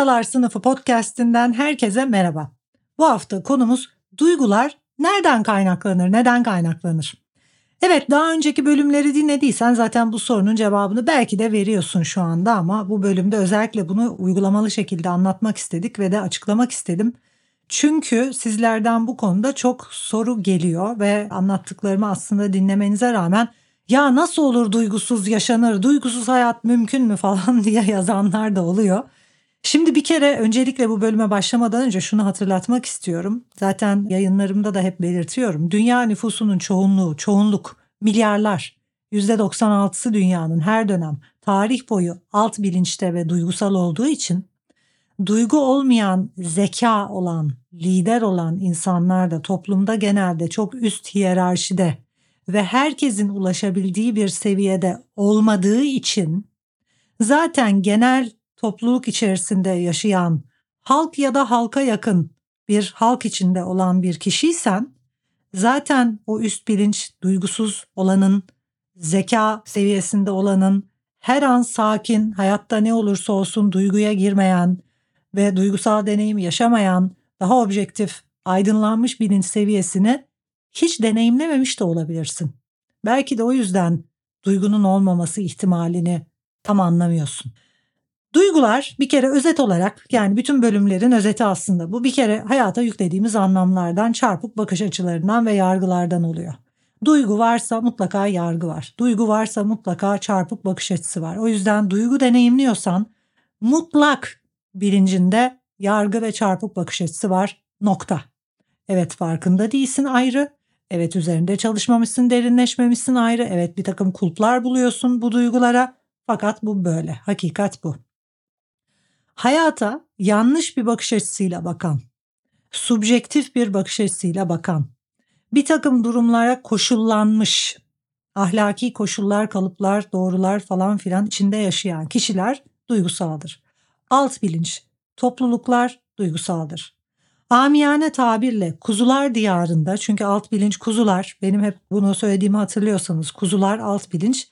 Ustalar Sınıfı podcast'inden herkese merhaba. Bu hafta konumuz duygular nereden kaynaklanır, neden kaynaklanır? Evet daha önceki bölümleri dinlediysen zaten bu sorunun cevabını belki de veriyorsun şu anda ama bu bölümde özellikle bunu uygulamalı şekilde anlatmak istedik ve de açıklamak istedim. Çünkü sizlerden bu konuda çok soru geliyor ve anlattıklarımı aslında dinlemenize rağmen ya nasıl olur duygusuz yaşanır, duygusuz hayat mümkün mü falan diye yazanlar da oluyor. Şimdi bir kere öncelikle bu bölüme başlamadan önce şunu hatırlatmak istiyorum. Zaten yayınlarımda da hep belirtiyorum. Dünya nüfusunun çoğunluğu, çoğunluk milyarlar. %96'sı dünyanın her dönem tarih boyu alt bilinçte ve duygusal olduğu için duygu olmayan, zeka olan, lider olan insanlar da toplumda genelde çok üst hiyerarşide ve herkesin ulaşabildiği bir seviyede olmadığı için zaten genel topluluk içerisinde yaşayan, halk ya da halka yakın bir halk içinde olan bir kişiysen zaten o üst bilinç duygusuz olanın, zeka seviyesinde olanın, her an sakin, hayatta ne olursa olsun duyguya girmeyen ve duygusal deneyim yaşamayan, daha objektif, aydınlanmış bilinç seviyesini hiç deneyimlememiş de olabilirsin. Belki de o yüzden duygunun olmaması ihtimalini tam anlamıyorsun. Duygular bir kere özet olarak yani bütün bölümlerin özeti aslında bu bir kere hayata yüklediğimiz anlamlardan, çarpık bakış açılarından ve yargılardan oluyor. Duygu varsa mutlaka yargı var. Duygu varsa mutlaka çarpık bakış açısı var. O yüzden duygu deneyimliyorsan mutlak bilincinde yargı ve çarpık bakış açısı var. Nokta. Evet farkında değilsin ayrı. Evet üzerinde çalışmamışsın, derinleşmemişsin ayrı. Evet bir takım kulplar buluyorsun bu duygulara. Fakat bu böyle. Hakikat bu hayata yanlış bir bakış açısıyla bakan, subjektif bir bakış açısıyla bakan, bir takım durumlara koşullanmış, ahlaki koşullar, kalıplar, doğrular falan filan içinde yaşayan kişiler duygusaldır. Alt bilinç, topluluklar duygusaldır. Amiyane tabirle kuzular diyarında çünkü alt bilinç kuzular benim hep bunu söylediğimi hatırlıyorsanız kuzular alt bilinç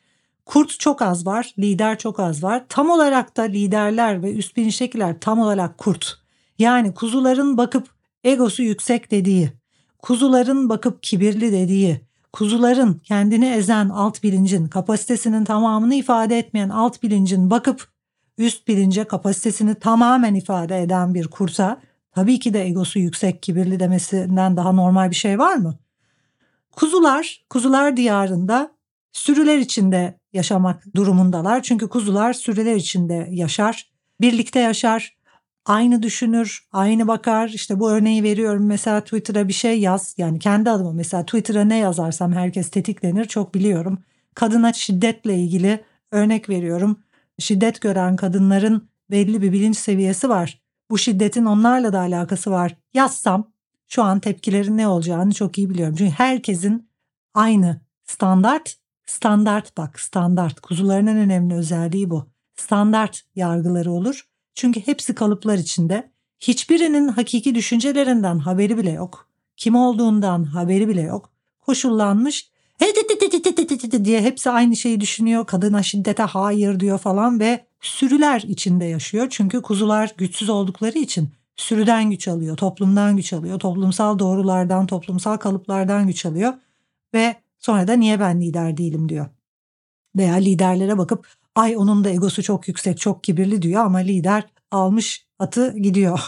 Kurt çok az var, lider çok az var. Tam olarak da liderler ve üst bilinçtekiler tam olarak kurt. Yani kuzuların bakıp egosu yüksek dediği, kuzuların bakıp kibirli dediği, kuzuların kendini ezen alt bilincin, kapasitesinin tamamını ifade etmeyen alt bilincin bakıp üst bilince kapasitesini tamamen ifade eden bir kursa tabii ki de egosu yüksek kibirli demesinden daha normal bir şey var mı? Kuzular, kuzular diyarında sürüler içinde yaşamak durumundalar. Çünkü kuzular sürüler içinde yaşar, birlikte yaşar, aynı düşünür, aynı bakar. İşte bu örneği veriyorum. Mesela Twitter'a bir şey yaz. Yani kendi adıma mesela Twitter'a ne yazarsam herkes tetiklenir. Çok biliyorum. Kadına şiddetle ilgili örnek veriyorum. Şiddet gören kadınların belli bir bilinç seviyesi var. Bu şiddetin onlarla da alakası var. Yazsam şu an tepkilerin ne olacağını çok iyi biliyorum. Çünkü herkesin aynı standart Standart bak standart kuzuların en önemli özelliği bu. Standart yargıları olur. Çünkü hepsi kalıplar içinde. Hiçbirinin hakiki düşüncelerinden haberi bile yok. Kim olduğundan haberi bile yok. Koşullanmış diye hepsi aynı şeyi düşünüyor. Kadına şiddete hayır diyor falan ve sürüler içinde yaşıyor. Çünkü kuzular güçsüz oldukları için sürüden güç alıyor, toplumdan güç alıyor, toplumsal doğrulardan, toplumsal kalıplardan güç alıyor ve Sonra da niye ben lider değilim diyor. Veya liderlere bakıp ay onun da egosu çok yüksek çok kibirli diyor ama lider almış atı gidiyor.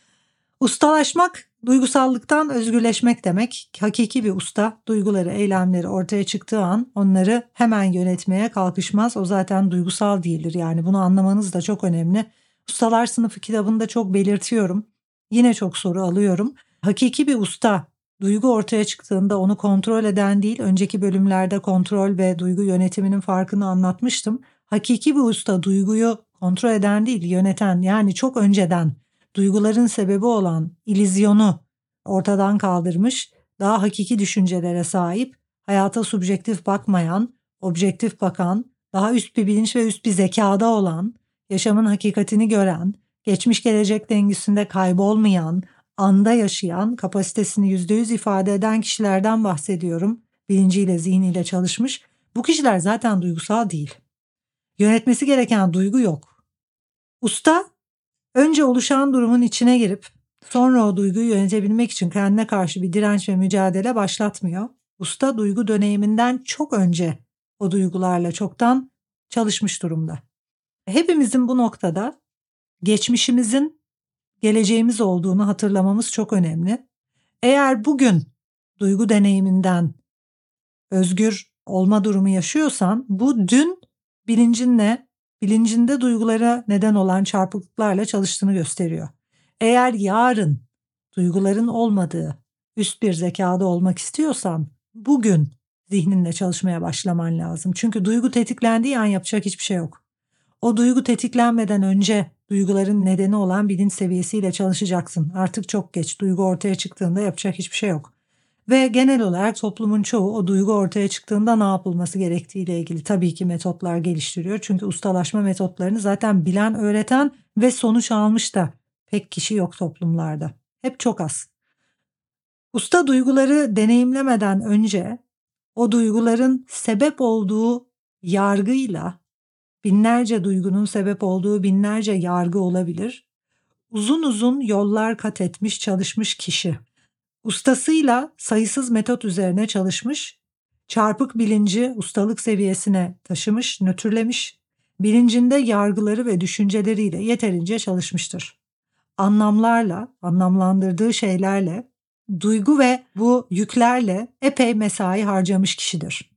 Ustalaşmak duygusallıktan özgürleşmek demek. Hakiki bir usta duyguları, eylemleri ortaya çıktığı an onları hemen yönetmeye kalkışmaz. O zaten duygusal değildir yani bunu anlamanız da çok önemli. Ustalar sınıfı kitabında çok belirtiyorum. Yine çok soru alıyorum. Hakiki bir usta duygu ortaya çıktığında onu kontrol eden değil, önceki bölümlerde kontrol ve duygu yönetiminin farkını anlatmıştım. Hakiki bir usta duyguyu kontrol eden değil, yöneten yani çok önceden duyguların sebebi olan ilizyonu ortadan kaldırmış, daha hakiki düşüncelere sahip, hayata subjektif bakmayan, objektif bakan, daha üst bir bilinç ve üst bir zekada olan, yaşamın hakikatini gören, geçmiş gelecek dengesinde kaybolmayan, anda yaşayan, kapasitesini yüzde yüz ifade eden kişilerden bahsediyorum. Bilinciyle, zihniyle çalışmış. Bu kişiler zaten duygusal değil. Yönetmesi gereken duygu yok. Usta önce oluşan durumun içine girip sonra o duyguyu yönetebilmek için kendine karşı bir direnç ve mücadele başlatmıyor. Usta duygu döneminden çok önce o duygularla çoktan çalışmış durumda. Hepimizin bu noktada geçmişimizin geleceğimiz olduğunu hatırlamamız çok önemli. Eğer bugün duygu deneyiminden özgür olma durumu yaşıyorsan bu dün bilincinle, bilincinde duygulara neden olan çarpıklıklarla çalıştığını gösteriyor. Eğer yarın duyguların olmadığı üst bir zekada olmak istiyorsan bugün zihninle çalışmaya başlaman lazım. Çünkü duygu tetiklendiği an yapacak hiçbir şey yok. O duygu tetiklenmeden önce duyguların nedeni olan bilinç seviyesiyle çalışacaksın. Artık çok geç. Duygu ortaya çıktığında yapacak hiçbir şey yok. Ve genel olarak toplumun çoğu o duygu ortaya çıktığında ne yapılması gerektiğiyle ilgili tabii ki metotlar geliştiriyor. Çünkü ustalaşma metotlarını zaten bilen, öğreten ve sonuç almış da pek kişi yok toplumlarda. Hep çok az. Usta duyguları deneyimlemeden önce o duyguların sebep olduğu yargıyla binlerce duygunun sebep olduğu binlerce yargı olabilir. Uzun uzun yollar kat etmiş çalışmış kişi. Ustasıyla sayısız metot üzerine çalışmış, çarpık bilinci ustalık seviyesine taşımış, nötrlemiş, bilincinde yargıları ve düşünceleriyle yeterince çalışmıştır. Anlamlarla, anlamlandırdığı şeylerle, duygu ve bu yüklerle epey mesai harcamış kişidir.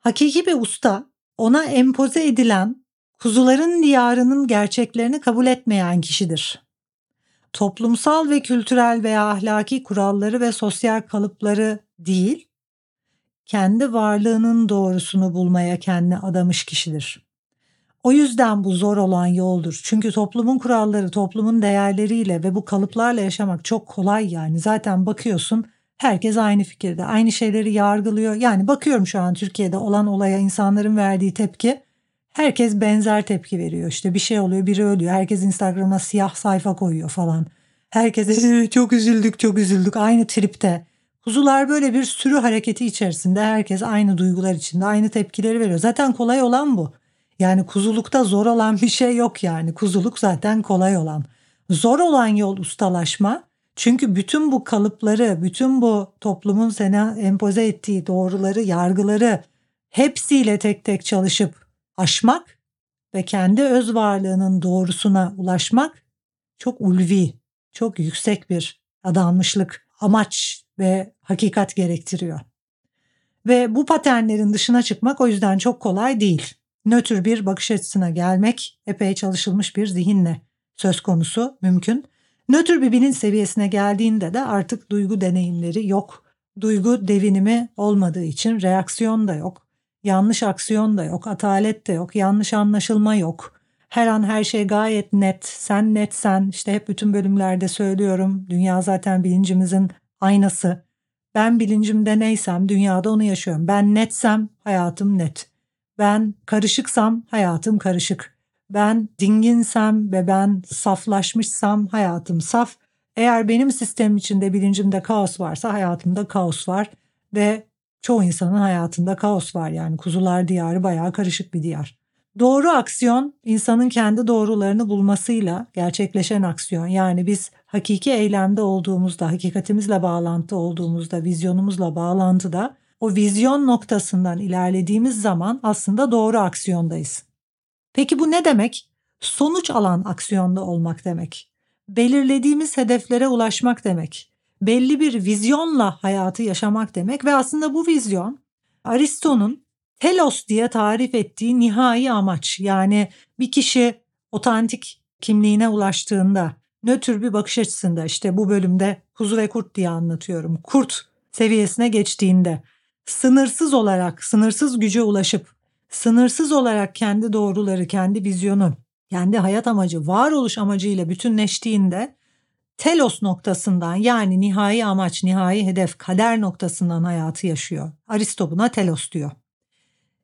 Hakiki bir usta ona empoze edilen kuzuların diyarının gerçeklerini kabul etmeyen kişidir. Toplumsal ve kültürel veya ahlaki kuralları ve sosyal kalıpları değil, kendi varlığının doğrusunu bulmaya kendini adamış kişidir. O yüzden bu zor olan yoldur. Çünkü toplumun kuralları, toplumun değerleriyle ve bu kalıplarla yaşamak çok kolay yani. Zaten bakıyorsun herkes aynı fikirde, aynı şeyleri yargılıyor. Yani bakıyorum şu an Türkiye'de olan olaya insanların verdiği tepki. Herkes benzer tepki veriyor. İşte bir şey oluyor, biri ölüyor. Herkes Instagram'a siyah sayfa koyuyor falan. Herkes çok üzüldük, çok üzüldük. Aynı tripte. Kuzular böyle bir sürü hareketi içerisinde herkes aynı duygular içinde aynı tepkileri veriyor. Zaten kolay olan bu. Yani kuzulukta zor olan bir şey yok yani. Kuzuluk zaten kolay olan. Zor olan yol ustalaşma. Çünkü bütün bu kalıpları, bütün bu toplumun sana empoze ettiği doğruları, yargıları hepsiyle tek tek çalışıp aşmak ve kendi öz varlığının doğrusuna ulaşmak çok ulvi, çok yüksek bir adanmışlık, amaç ve hakikat gerektiriyor. Ve bu paternlerin dışına çıkmak o yüzden çok kolay değil. Nötr bir bakış açısına gelmek epey çalışılmış bir zihinle söz konusu mümkün. Nötr bir bilinç seviyesine geldiğinde de artık duygu deneyimleri yok. Duygu devinimi olmadığı için reaksiyon da yok. Yanlış aksiyon da yok, atalet de yok, yanlış anlaşılma yok. Her an her şey gayet net, sen net sen. İşte hep bütün bölümlerde söylüyorum. Dünya zaten bilincimizin aynası. Ben bilincimde neysem dünyada onu yaşıyorum. Ben netsem hayatım net. Ben karışıksam hayatım karışık. Ben dinginsem ve ben saflaşmışsam hayatım saf. Eğer benim sistemim içinde bilincimde kaos varsa hayatımda kaos var ve çoğu insanın hayatında kaos var yani kuzular diyarı bayağı karışık bir diyar. Doğru aksiyon insanın kendi doğrularını bulmasıyla gerçekleşen aksiyon. Yani biz hakiki eylemde olduğumuzda, hakikatimizle bağlantı olduğumuzda, vizyonumuzla bağlantıda o vizyon noktasından ilerlediğimiz zaman aslında doğru aksiyondayız. Peki bu ne demek? Sonuç alan aksiyonda olmak demek. Belirlediğimiz hedeflere ulaşmak demek. Belli bir vizyonla hayatı yaşamak demek ve aslında bu vizyon Aristo'nun telos diye tarif ettiği nihai amaç. Yani bir kişi otantik kimliğine ulaştığında nötr bir bakış açısında işte bu bölümde kuzu ve kurt diye anlatıyorum. Kurt seviyesine geçtiğinde sınırsız olarak, sınırsız güce ulaşıp sınırsız olarak kendi doğruları, kendi vizyonu, kendi hayat amacı, varoluş amacıyla bütünleştiğinde telos noktasından yani nihai amaç, nihai hedef, kader noktasından hayatı yaşıyor. Aristo buna telos diyor.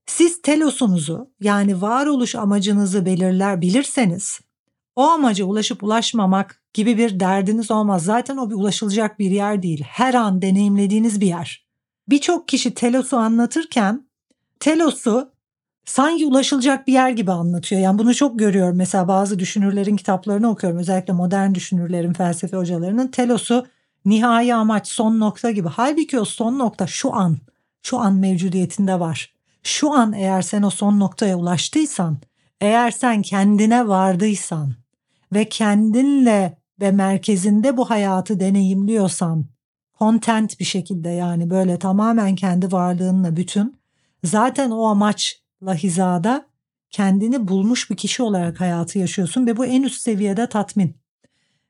Siz telosunuzu yani varoluş amacınızı belirler bilirseniz o amaca ulaşıp ulaşmamak gibi bir derdiniz olmaz. Zaten o bir ulaşılacak bir yer değil. Her an deneyimlediğiniz bir yer. Birçok kişi telosu anlatırken telosu sanki ulaşılacak bir yer gibi anlatıyor. Yani bunu çok görüyorum. Mesela bazı düşünürlerin kitaplarını okuyorum. Özellikle modern düşünürlerin, felsefe hocalarının telosu nihai amaç, son nokta gibi. Halbuki o son nokta şu an, şu an mevcudiyetinde var. Şu an eğer sen o son noktaya ulaştıysan, eğer sen kendine vardıysan ve kendinle ve merkezinde bu hayatı deneyimliyorsan, content bir şekilde yani böyle tamamen kendi varlığınla bütün, zaten o amaçla hizada kendini bulmuş bir kişi olarak hayatı yaşıyorsun ve bu en üst seviyede tatmin.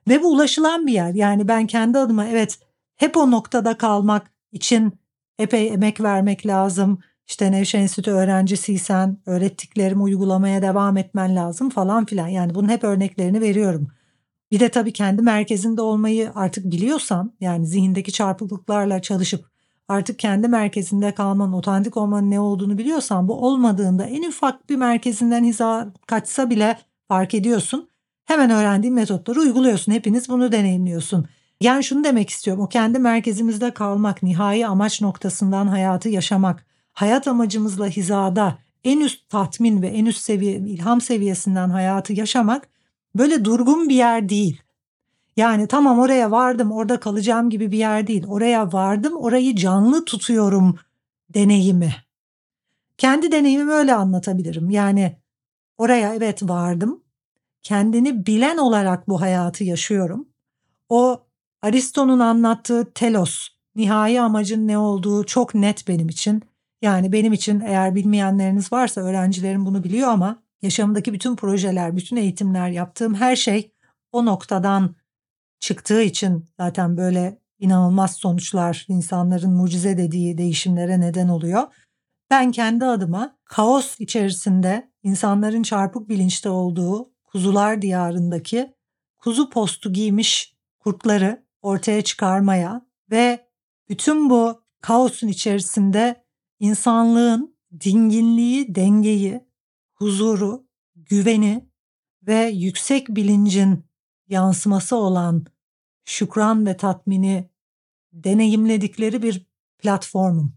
Ve bu ulaşılan bir yer. Yani ben kendi adıma evet hep o noktada kalmak için epey emek vermek lazım. İşte Nevşehir Enstitü öğrencisiysen öğrettiklerimi uygulamaya devam etmen lazım falan filan. Yani bunun hep örneklerini veriyorum. Bir de tabii kendi merkezinde olmayı artık biliyorsan yani zihindeki çarpıklıklarla çalışıp artık kendi merkezinde kalmanın, otantik olmanın ne olduğunu biliyorsan bu olmadığında en ufak bir merkezinden hiza kaçsa bile fark ediyorsun. Hemen öğrendiğin metotları uyguluyorsun. Hepiniz bunu deneyimliyorsun. Yani şunu demek istiyorum. O kendi merkezimizde kalmak, nihai amaç noktasından hayatı yaşamak, hayat amacımızla hizada en üst tatmin ve en üst seviye ilham seviyesinden hayatı yaşamak böyle durgun bir yer değil. Yani tamam oraya vardım orada kalacağım gibi bir yer değil. Oraya vardım orayı canlı tutuyorum deneyimi. Kendi deneyimimi öyle anlatabilirim. Yani oraya evet vardım. Kendini bilen olarak bu hayatı yaşıyorum. O Aristo'nun anlattığı telos, nihai amacın ne olduğu çok net benim için. Yani benim için eğer bilmeyenleriniz varsa öğrencilerim bunu biliyor ama yaşamımdaki bütün projeler, bütün eğitimler, yaptığım her şey o noktadan çıktığı için zaten böyle inanılmaz sonuçlar, insanların mucize dediği değişimlere neden oluyor. Ben kendi adıma kaos içerisinde insanların çarpık bilinçte olduğu kuzular diyarındaki kuzu postu giymiş kurtları ortaya çıkarmaya ve bütün bu kaosun içerisinde insanlığın dinginliği, dengeyi, huzuru, güveni ve yüksek bilincin yansıması olan şükran ve tatmini deneyimledikleri bir platformum.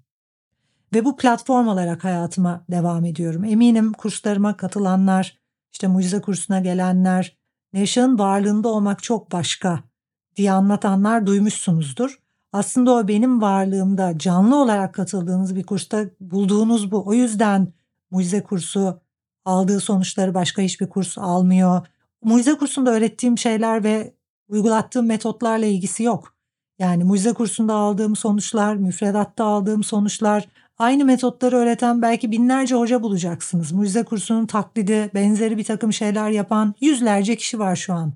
Ve bu platform olarak hayatıma devam ediyorum. Eminim kurslarıma katılanlar, işte mucize kursuna gelenler, Nevşah'ın varlığında olmak çok başka diye anlatanlar duymuşsunuzdur. Aslında o benim varlığımda canlı olarak katıldığınız bir kursta bulduğunuz bu. O yüzden mucize kursu aldığı sonuçları başka hiçbir kurs almıyor. Mucize kursunda öğrettiğim şeyler ve uygulattığım metotlarla ilgisi yok. Yani mucize kursunda aldığım sonuçlar, müfredatta aldığım sonuçlar, aynı metotları öğreten belki binlerce hoca bulacaksınız. Mucize kursunun taklidi, benzeri bir takım şeyler yapan yüzlerce kişi var şu an.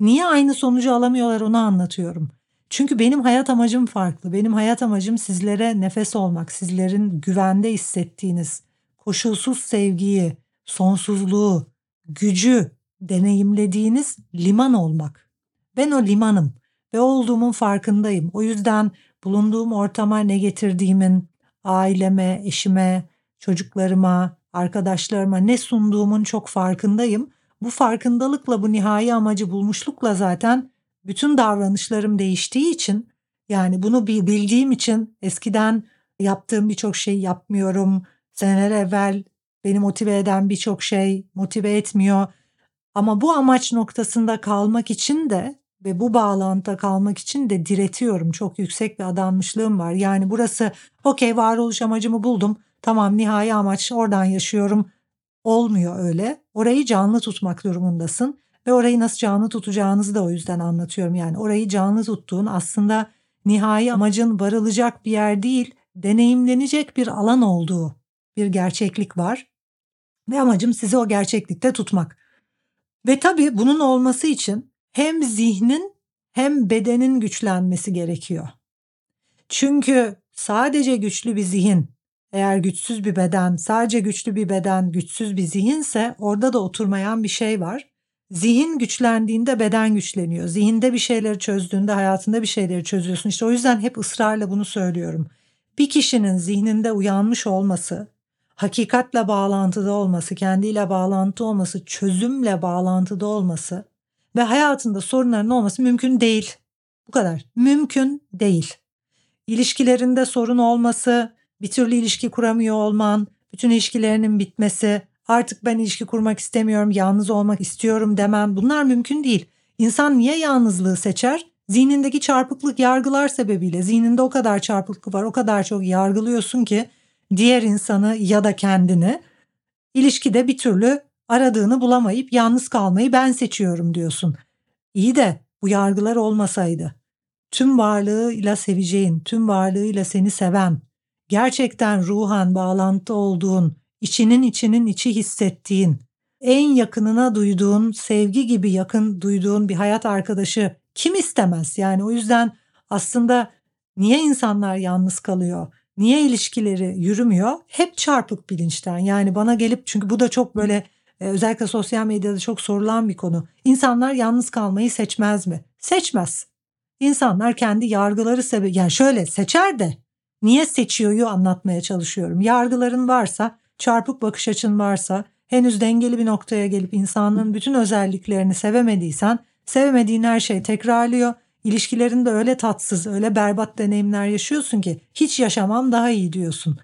Niye aynı sonucu alamıyorlar onu anlatıyorum. Çünkü benim hayat amacım farklı. Benim hayat amacım sizlere nefes olmak, sizlerin güvende hissettiğiniz koşulsuz sevgiyi, sonsuzluğu, gücü deneyimlediğiniz liman olmak. Ben o limanım ve olduğumun farkındayım. O yüzden bulunduğum ortama ne getirdiğimin, aileme, eşime, çocuklarıma, arkadaşlarıma ne sunduğumun çok farkındayım. Bu farkındalıkla bu nihai amacı bulmuşlukla zaten bütün davranışlarım değiştiği için yani bunu bildiğim için eskiden yaptığım birçok şey yapmıyorum. Seneler evvel beni motive eden birçok şey motive etmiyor. Ama bu amaç noktasında kalmak için de ve bu bağlantıda kalmak için de diretiyorum. Çok yüksek bir adanmışlığım var. Yani burası okey varoluş amacımı buldum. Tamam nihai amaç oradan yaşıyorum. Olmuyor öyle. Orayı canlı tutmak durumundasın. Ve orayı nasıl canlı tutacağınızı da o yüzden anlatıyorum. Yani orayı canlı tuttuğun aslında nihai amacın varılacak bir yer değil, deneyimlenecek bir alan olduğu bir gerçeklik var. Ve amacım sizi o gerçeklikte tutmak. Ve tabii bunun olması için hem zihnin hem bedenin güçlenmesi gerekiyor. Çünkü sadece güçlü bir zihin, eğer güçsüz bir beden, sadece güçlü bir beden, güçsüz bir zihinse orada da oturmayan bir şey var. Zihin güçlendiğinde beden güçleniyor. Zihinde bir şeyleri çözdüğünde hayatında bir şeyleri çözüyorsun. İşte o yüzden hep ısrarla bunu söylüyorum. Bir kişinin zihninde uyanmış olması, hakikatle bağlantıda olması, kendiyle bağlantı olması, çözümle bağlantıda olması ve hayatında sorunların olması mümkün değil. Bu kadar. Mümkün değil. İlişkilerinde sorun olması, bir türlü ilişki kuramıyor olman, bütün ilişkilerinin bitmesi, artık ben ilişki kurmak istemiyorum, yalnız olmak istiyorum demem bunlar mümkün değil. İnsan niye yalnızlığı seçer? Zihnindeki çarpıklık yargılar sebebiyle. Zihninde o kadar çarpıklık var, o kadar çok yargılıyorsun ki diğer insanı ya da kendini ilişkide bir türlü aradığını bulamayıp yalnız kalmayı ben seçiyorum diyorsun. İyi de bu yargılar olmasaydı tüm varlığıyla seveceğin, tüm varlığıyla seni seven, gerçekten ruhan bağlantı olduğun, içinin içinin içi hissettiğin, en yakınına duyduğun, sevgi gibi yakın duyduğun bir hayat arkadaşı kim istemez? Yani o yüzden aslında niye insanlar yalnız kalıyor? Niye ilişkileri yürümüyor? Hep çarpık bilinçten. Yani bana gelip çünkü bu da çok böyle e, özellikle sosyal medyada çok sorulan bir konu. İnsanlar yalnız kalmayı seçmez mi? Seçmez. İnsanlar kendi yargıları sebebi yani şöyle seçer de niye seçiyoryu anlatmaya çalışıyorum. Yargıların varsa, çarpık bakış açın varsa, henüz dengeli bir noktaya gelip insanlığın bütün özelliklerini sevemediysen, sevemediğin her şey tekrarlıyor. İlişkilerinde öyle tatsız, öyle berbat deneyimler yaşıyorsun ki hiç yaşamam daha iyi diyorsun.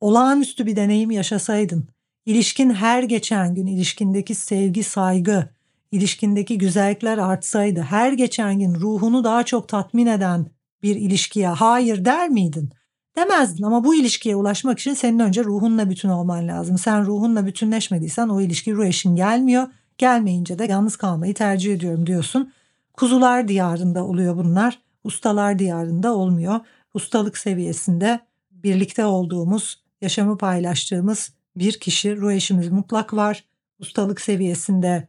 Olağanüstü bir deneyim yaşasaydın, ilişkin her geçen gün ilişkindeki sevgi, saygı, ilişkindeki güzellikler artsaydı, her geçen gün ruhunu daha çok tatmin eden bir ilişkiye hayır der miydin? Demezdin ama bu ilişkiye ulaşmak için senin önce ruhunla bütün olman lazım. Sen ruhunla bütünleşmediysen o ilişki ruh eşin gelmiyor. Gelmeyince de yalnız kalmayı tercih ediyorum diyorsun. Kuzular diyarında oluyor bunlar. Ustalar diyarında olmuyor. Ustalık seviyesinde birlikte olduğumuz, yaşamı paylaştığımız bir kişi ruh eşimiz mutlak var. Ustalık seviyesinde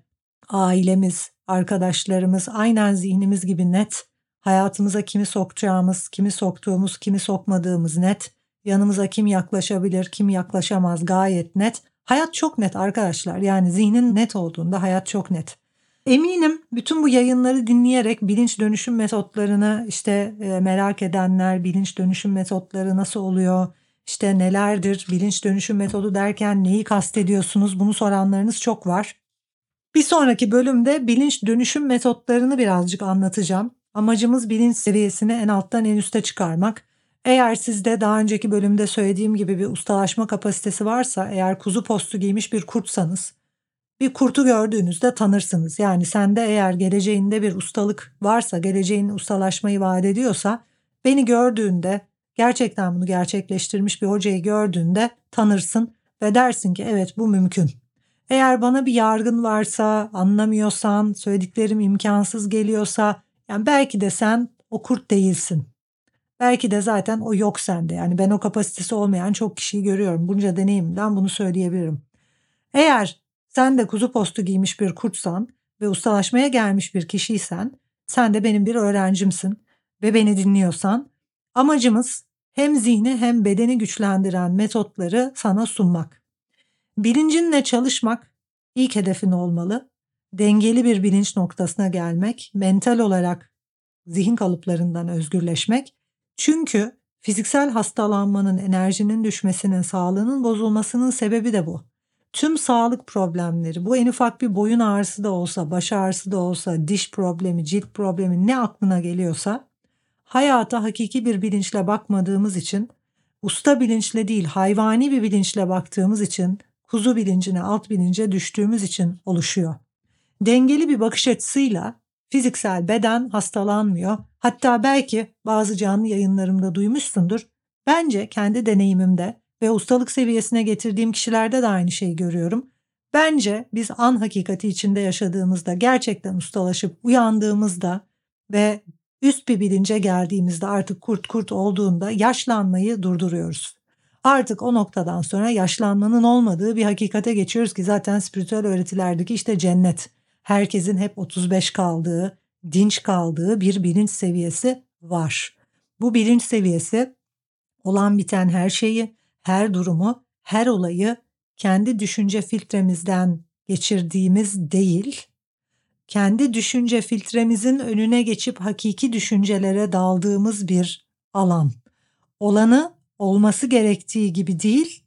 ailemiz, arkadaşlarımız aynen zihnimiz gibi net. Hayatımıza kimi sokacağımız, kimi soktuğumuz, kimi sokmadığımız net. Yanımıza kim yaklaşabilir, kim yaklaşamaz gayet net. Hayat çok net arkadaşlar. Yani zihnin net olduğunda hayat çok net. Eminim bütün bu yayınları dinleyerek bilinç dönüşüm metotlarını işte e, merak edenler, bilinç dönüşüm metotları nasıl oluyor, işte nelerdir, bilinç dönüşüm metodu derken neyi kastediyorsunuz bunu soranlarınız çok var. Bir sonraki bölümde bilinç dönüşüm metotlarını birazcık anlatacağım. Amacımız bilinç seviyesini en alttan en üste çıkarmak. Eğer sizde daha önceki bölümde söylediğim gibi bir ustalaşma kapasitesi varsa, eğer kuzu postu giymiş bir kurtsanız, bir kurtu gördüğünüzde tanırsınız. Yani sende eğer geleceğinde bir ustalık varsa, geleceğin ustalaşmayı vaat ediyorsa, beni gördüğünde, gerçekten bunu gerçekleştirmiş bir hocayı gördüğünde tanırsın ve dersin ki evet bu mümkün. Eğer bana bir yargın varsa, anlamıyorsan, söylediklerim imkansız geliyorsa, yani belki de sen o kurt değilsin. Belki de zaten o yok sende. Yani ben o kapasitesi olmayan çok kişiyi görüyorum. Bunca deneyimden bunu söyleyebilirim. Eğer sen de kuzu postu giymiş bir kurtsan ve ustalaşmaya gelmiş bir kişiysen, sen de benim bir öğrencimsin ve beni dinliyorsan, amacımız hem zihni hem bedeni güçlendiren metotları sana sunmak. Bilincinle çalışmak ilk hedefin olmalı. Dengeli bir bilinç noktasına gelmek, mental olarak zihin kalıplarından özgürleşmek. Çünkü fiziksel hastalanmanın, enerjinin düşmesinin, sağlığının bozulmasının sebebi de bu. Tüm sağlık problemleri, bu en ufak bir boyun ağrısı da olsa, baş ağrısı da olsa, diş problemi, cilt problemi ne aklına geliyorsa hayata hakiki bir bilinçle bakmadığımız için, usta bilinçle değil hayvani bir bilinçle baktığımız için kuzu bilincine, alt bilince düştüğümüz için oluşuyor. Dengeli bir bakış açısıyla fiziksel beden hastalanmıyor. Hatta belki bazı canlı yayınlarımda duymuşsundur. Bence kendi deneyimimde ve ustalık seviyesine getirdiğim kişilerde de aynı şeyi görüyorum. Bence biz an hakikati içinde yaşadığımızda, gerçekten ustalaşıp uyandığımızda ve üst bir bilince geldiğimizde artık kurt kurt olduğunda yaşlanmayı durduruyoruz. Artık o noktadan sonra yaşlanmanın olmadığı bir hakikate geçiyoruz ki zaten spiritüel öğretilerdeki işte cennet. Herkesin hep 35 kaldığı, dinç kaldığı bir bilinç seviyesi var. Bu bilinç seviyesi olan biten her şeyi, her durumu, her olayı kendi düşünce filtremizden geçirdiğimiz değil, kendi düşünce filtremizin önüne geçip hakiki düşüncelere daldığımız bir alan. Olanı olması gerektiği gibi değil,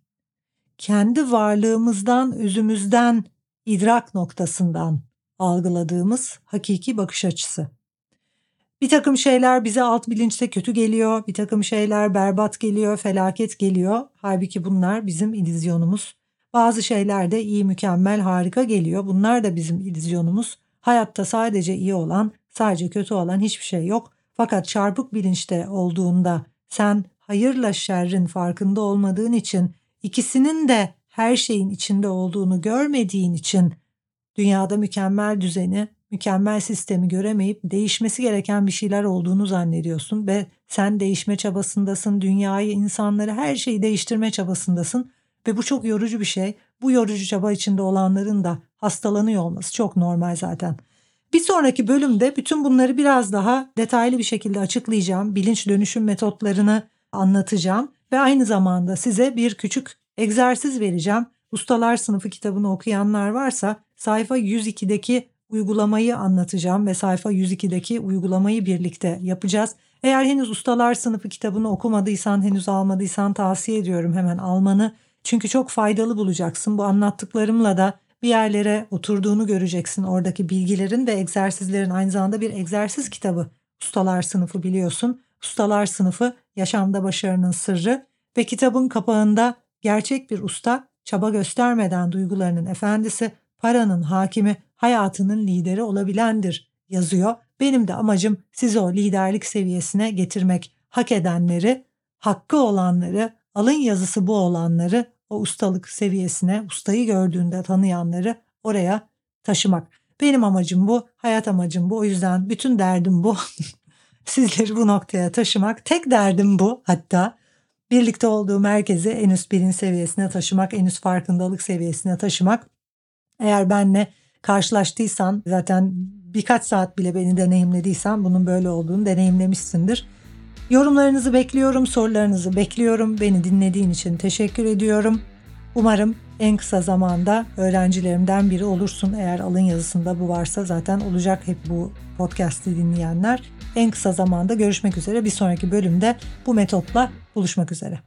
kendi varlığımızdan, özümüzden, idrak noktasından algıladığımız hakiki bakış açısı. Bir takım şeyler bize alt bilinçte kötü geliyor, bir takım şeyler berbat geliyor, felaket geliyor. Halbuki bunlar bizim ilizyonumuz. Bazı şeyler de iyi, mükemmel, harika geliyor. Bunlar da bizim ilizyonumuz. Hayatta sadece iyi olan, sadece kötü olan hiçbir şey yok. Fakat çarpık bilinçte olduğunda sen hayırla şerrin farkında olmadığın için ikisinin de her şeyin içinde olduğunu görmediğin için dünyada mükemmel düzeni, mükemmel sistemi göremeyip değişmesi gereken bir şeyler olduğunu zannediyorsun ve sen değişme çabasındasın, dünyayı, insanları, her şeyi değiştirme çabasındasın ve bu çok yorucu bir şey. Bu yorucu çaba içinde olanların da hastalanıyor olması çok normal zaten. Bir sonraki bölümde bütün bunları biraz daha detaylı bir şekilde açıklayacağım. Bilinç dönüşüm metotlarını anlatacağım ve aynı zamanda size bir küçük egzersiz vereceğim. Ustalar sınıfı kitabını okuyanlar varsa sayfa 102'deki uygulamayı anlatacağım ve sayfa 102'deki uygulamayı birlikte yapacağız. Eğer henüz Ustalar sınıfı kitabını okumadıysan, henüz almadıysan tavsiye ediyorum hemen almanı. Çünkü çok faydalı bulacaksın. Bu anlattıklarımla da bir yerlere oturduğunu göreceksin. Oradaki bilgilerin ve egzersizlerin aynı zamanda bir egzersiz kitabı. Ustalar sınıfı biliyorsun. Ustalar sınıfı yaşamda başarının sırrı ve kitabın kapağında gerçek bir usta çaba göstermeden duygularının efendisi, paranın hakimi, hayatının lideri olabilendir yazıyor. Benim de amacım sizi o liderlik seviyesine getirmek. Hak edenleri, hakkı olanları, alın yazısı bu olanları o ustalık seviyesine, ustayı gördüğünde tanıyanları oraya taşımak. Benim amacım bu, hayat amacım bu. O yüzden bütün derdim bu. Sizleri bu noktaya taşımak. Tek derdim bu hatta. Birlikte olduğu merkezi en üst bilinç seviyesine taşımak, en üst farkındalık seviyesine taşımak. Eğer benle karşılaştıysan zaten birkaç saat bile beni deneyimlediysen bunun böyle olduğunu deneyimlemişsindir. Yorumlarınızı bekliyorum, sorularınızı bekliyorum. Beni dinlediğin için teşekkür ediyorum. Umarım en kısa zamanda öğrencilerimden biri olursun. Eğer alın yazısında bu varsa zaten olacak hep bu podcast'i dinleyenler. En kısa zamanda görüşmek üzere. Bir sonraki bölümde bu metotla buluşmak üzere.